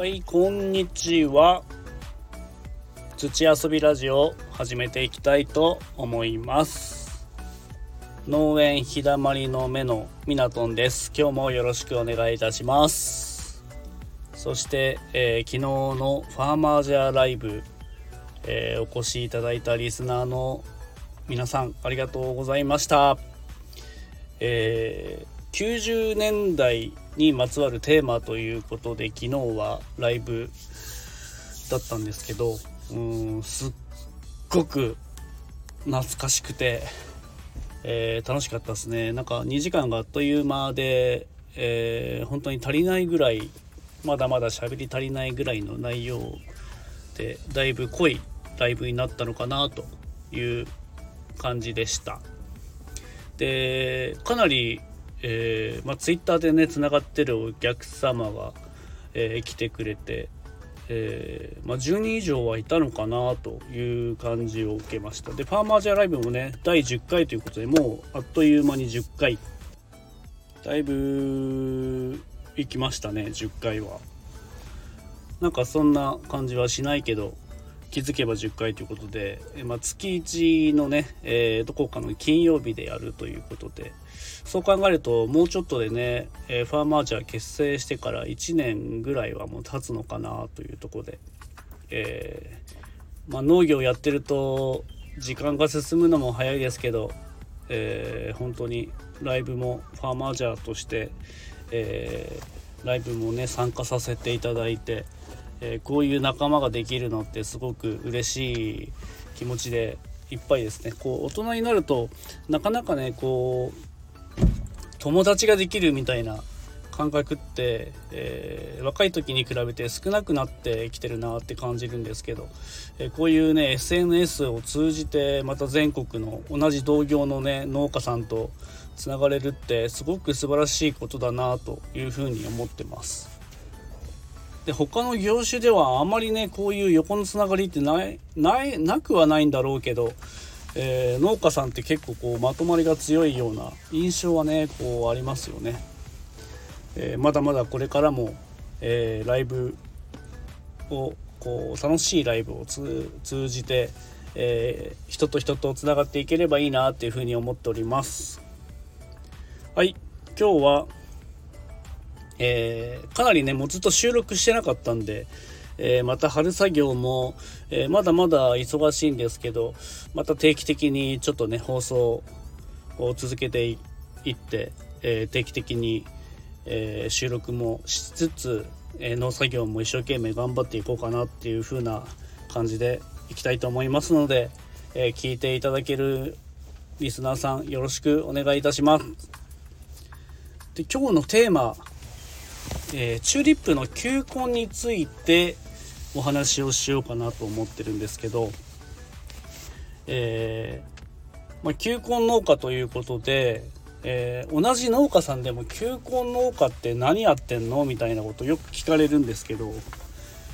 はいこんにちは。土遊びラジオを始めていきたいと思います。農園ひだまりの目のみなとんです。今日もよろしくお願いいたします。そして、えー、昨日のファーマージャーライブ、えー、お越しいただいたリスナーの皆さんありがとうございました。えー、90年代にまつわるテーマということで昨日はライブだったんですけどうんすっごく懐かしくて、えー、楽しかったですね。なんか2時間があっという間で、えー、本当に足りないぐらいまだまだ喋り足りないぐらいの内容でだいぶ濃いライブになったのかなという感じでした。でかなりえー、まあ、ツイッターでねつながってるお客様が、えー、来てくれて、えー、まあ、10人以上はいたのかなという感じを受けました。でファーマージャーライブもね第10回ということでもうあっという間に10回。だいぶ行きましたね10回は。なんかそんな感じはしないけど。気づけば10回ということで、えまあ、月1のね、えー、どこかの金曜日でやるということでそう考えるともうちょっとでね、えー、ファーマージャー結成してから1年ぐらいはもう経つのかなというとこで、えー、まあ、農業やってると時間が進むのも早いですけど、え本当にライブもファーマージャーとして、えライブもね参加させていただいて。えー、こういう仲間ができるのってすごく嬉しい気持ちでいっぱいですねこう大人になるとなかなかねこう友達ができるみたいな感覚って、えー、若い時に比べて少なくなってきてるなって感じるんですけど、えー、こういうね SNS を通じてまた全国の同じ同業のね農家さんとつながれるってすごく素晴らしいことだなというふうに思ってます。で他の業種ではあまりねこういう横のつながりってないないなくはないんだろうけど、えー、農家さんって結構こうまとまりが強いような印象はねこうありますよね、えー、まだまだこれからも、えー、ライブをこう楽しいライブを通じて、え人と人とつながっていければいいなっていうふうに思っております。はい今日はえー、かなりねもうずっと収録してなかったんで、えー、また春作業も、えー、まだまだ忙しいんですけどまた定期的にちょっとね放送を続けていって、え定期的に、え収録もしつつ、え農作業も一生懸命頑張っていこうかなっていう風な感じでいきたいと思いますので、え聞いていただけるリスナーさんよろしくお願いいたします。で今日のテーマえー、チューリップの球根についてお話をしようかなと思ってるんですけど、えー、まあ、球根農家ということで、えー、同じ農家さんでも球根農家って何やってんのみたいなことよく聞かれるんですけど、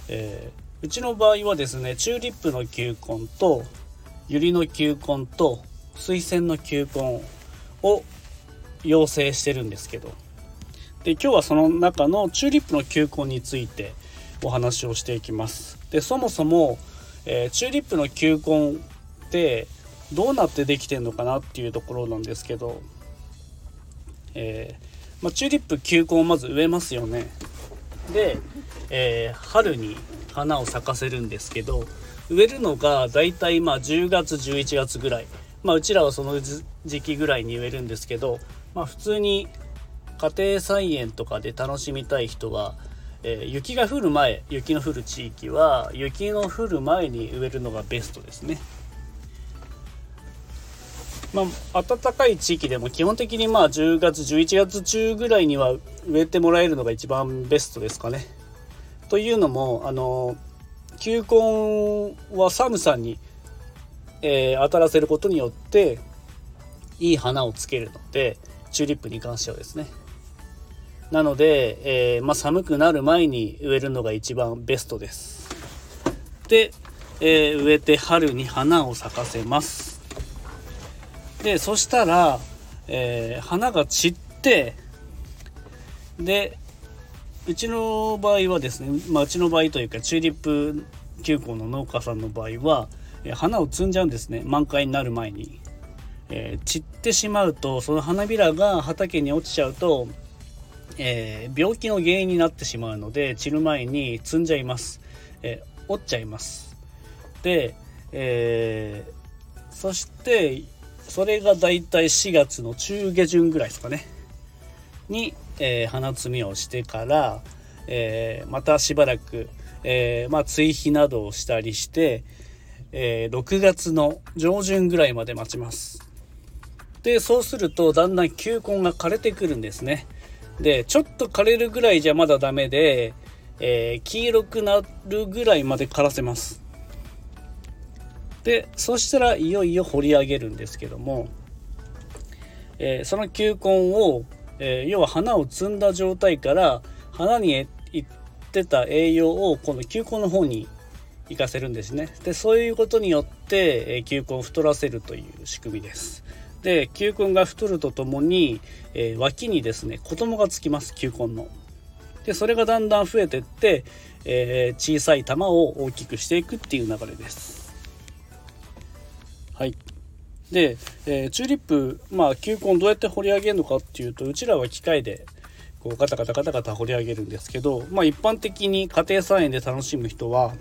えうちの場合はですねチューリップの球根とユリの球根と水仙の球根を養成してるんですけどで今日はその中のチューリップの球根についてお話をしていきます。でそもそも、えー、チューリップの球根ってどうなってできてんのかなっていうところなんですけど、えー、まあ、チューリップ球根をまず植えますよね。で、えー、春に花を咲かせるんですけど植えるのがだいたいまあ10月11月ぐらい。まあうちらはその時期ぐらいに植えるんですけどまあ普通に家庭菜園とかで楽しみたい人は、えー、雪が降る前雪の降る地域は雪の降る前に植えるのがベストですね。まあ、暖かい地域でも基本的にまあ10月11月中ぐらいには植えてもらえるのが一番ベストですかね。というのもあの球根は寒さに、えー、当たらせることによっていい花をつけるのでチューリップに関してはですね。なので、えー、まあ、寒くなる前に植えるのが一番ベストです。で、えー、植えて春に花を咲かせます。で、そしたら、えー、花が散って、で、うちの場合はですね、まあ、うちの場合というかチューリップ球根の農家さんの場合は、え花を摘んじゃうんですね満開になる前に、え、散ってしまうとその花びらが畑に落ちちゃうと、えー、病気の原因になってしまうので散る前に摘んじゃいます、えー、折っちゃいますで、えそしてそれがだいたい4月の中下旬ぐらいですかねに、えー、花摘みをしてから、え、またしばらく、え、まあ、追肥などをしたりして、え6月の上旬ぐらいまで待ちます。でそうするとだんだん球根が枯れてくるんですね。でちょっと枯れるぐらいじゃまだダメで、え黄色くなるぐらいまで枯らせます。でそしたらいよいよ掘り上げるんですけども、えー、その球根を、えー、要は花を摘んだ状態から花にいってた栄養をこの球根の方に行かせるんですねでそういうことによって、え、球根を太らせるという仕組みですで球根が太るとともに、えー、脇にですね子供がつきます球根の。でそれがだんだん増えてって、えー、小さい玉を大きくしていくっていう流れです。はい。で、えー、チューリップまあ球根どうやって掘り上げるのかっていうとうちらは機械でこうガタガタガタガタ掘り上げるんですけどまあ一般的に家庭菜園で楽しむ人は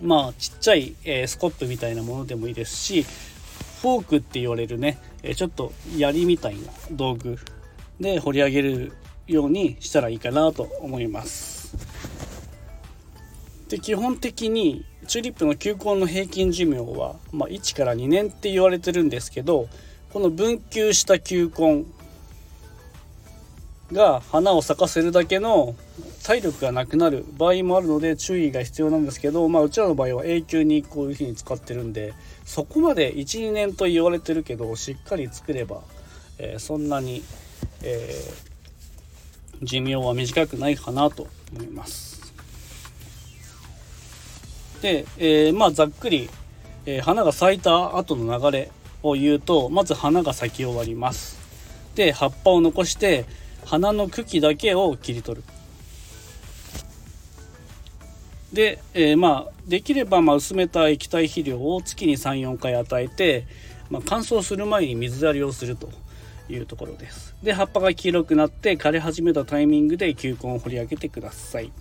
まあちっちゃい、えー、スコップみたいなものでもいいですしフォークって言われるね、え、ちょっと槍みたいな道具で掘り上げるようにしたらいいかなと思います。で基本的にチューリップの球根の平均寿命は、まあ、1から2年って言われてるんですけどこの分球した球根が花を咲かせるだけの体力がなくなる場合もあるので注意が必要なんですけど、まあ、うちらの場合は永久にこういうふうに使ってるんでそこまで12年と言われてるけどしっかり作れば、えー、そんなに、えー、寿命は短くないかなと思います。で、えー、まあざっくり、えー、花が咲いた後の流れを言うとまず花が咲き終わりますで葉っぱを残して花の茎だけを切り取る。で、えー、まあできればま薄めた液体肥料を月に34回与えて、まあ、乾燥する前に水やりをするというところです。で葉っぱが黄色くなって枯れ始めたタイミングで球根を掘り上げてください。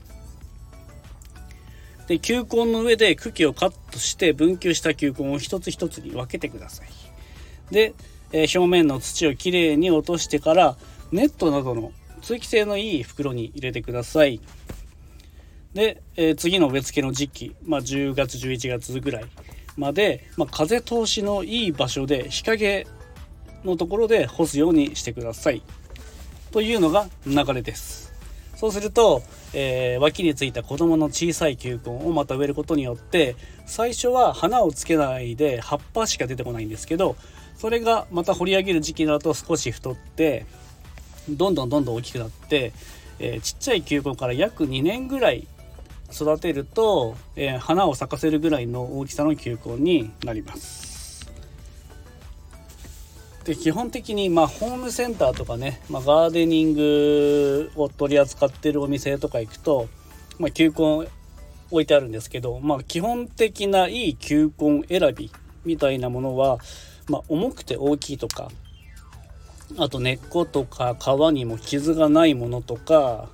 で球根の上で茎をカットして分球した球根を一つ一つに分けてください。で、えー、表面の土をきれいに落としてからネットなどの通気性のいい袋に入れてください。で、えー、次の植え付けの時期、まあ、10月11月ぐらいまで、まあ、風通しのいい場所で日陰のところで干すようにしてください。というのが流れです。そうすると、えー、脇についた子供の小さい球根をまた植えることによって最初は花をつけないで葉っぱしか出てこないんですけどそれがまた掘り上げる時期だと少し太ってどんどんどんどん大きくなって、えー、ちっちゃい球根から約2年ぐらい育てると、えー、花を咲かせるぐらいの大きさの球根になります。で基本的にまあホームセンターとかね、まあ、ガーデニングを取り扱ってるお店とか行くと、まあ、球根置いてあるんですけど、まあ、基本的ないい球根選びみたいなものは、まあ、重くて大きいとかあと根っことか皮にも傷がないものとか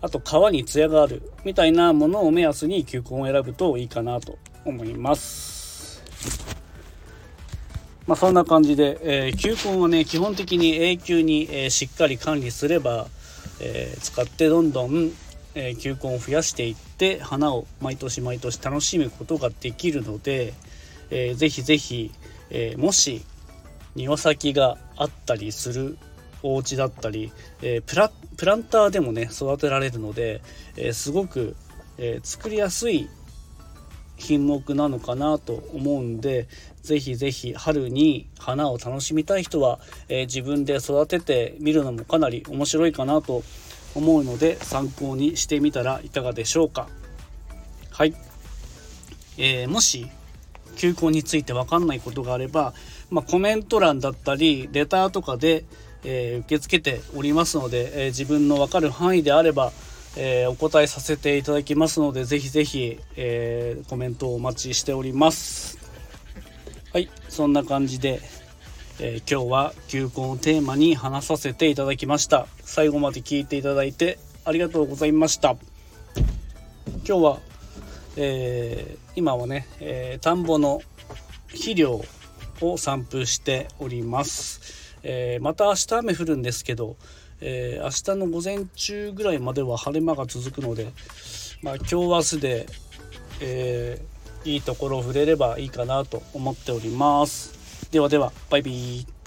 あと皮に艶があるみたいなものを目安に球根を選ぶといいかなと思います。まあ、そんな感じで、えー、球根はね基本的に永久に、えー、しっかり管理すれば、えー、使ってどんどん、え球根を増やしていって花を毎年毎年楽しむことができるので、えー、ぜひぜひ、えもし庭先があったりするお家だったり、えプラプランターでもね育てられるので、えすごく、え作りやすい品目なのかなと思うんで是非是非春に花を楽しみたい人は、え、自分で育ててみるのもかなり面白いかなと思うので参考にしてみたらいかがでしょうか。はい、えー、もし球根について分かんないことがあれば、まあ、コメント欄だったりレターとかで、えー、受け付けておりますので、えー、自分の分かる範囲であれば、えー、お答えさせていただきますのでぜひぜひ、えコメントをお待ちしております。はいそんな感じで、え今日は球根をテーマに話させていただきました。最後まで聞いていただいてありがとうございました。今日は、え今はね、え田んぼの肥料を散布しております、えまた明日雨降るんですけどえー、明日の午前中ぐらいまでは晴れ間が続くので、まあ、今日明日で、え、いいところを触れればいいかなと思っております。ではでは、バイビー。